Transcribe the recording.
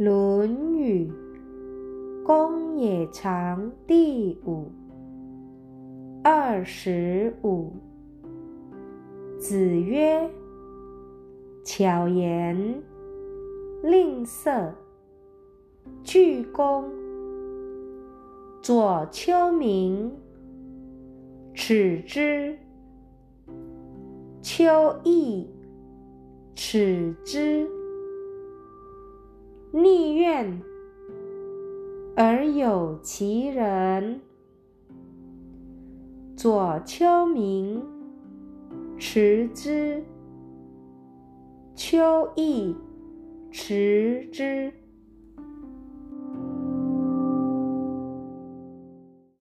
论语公冶长第五二十五。子曰：“巧言令色，鞠躬。左丘明，耻之；丘杙，耻之。逆愿而有其人。左丘明，持之；丘杙，耻之。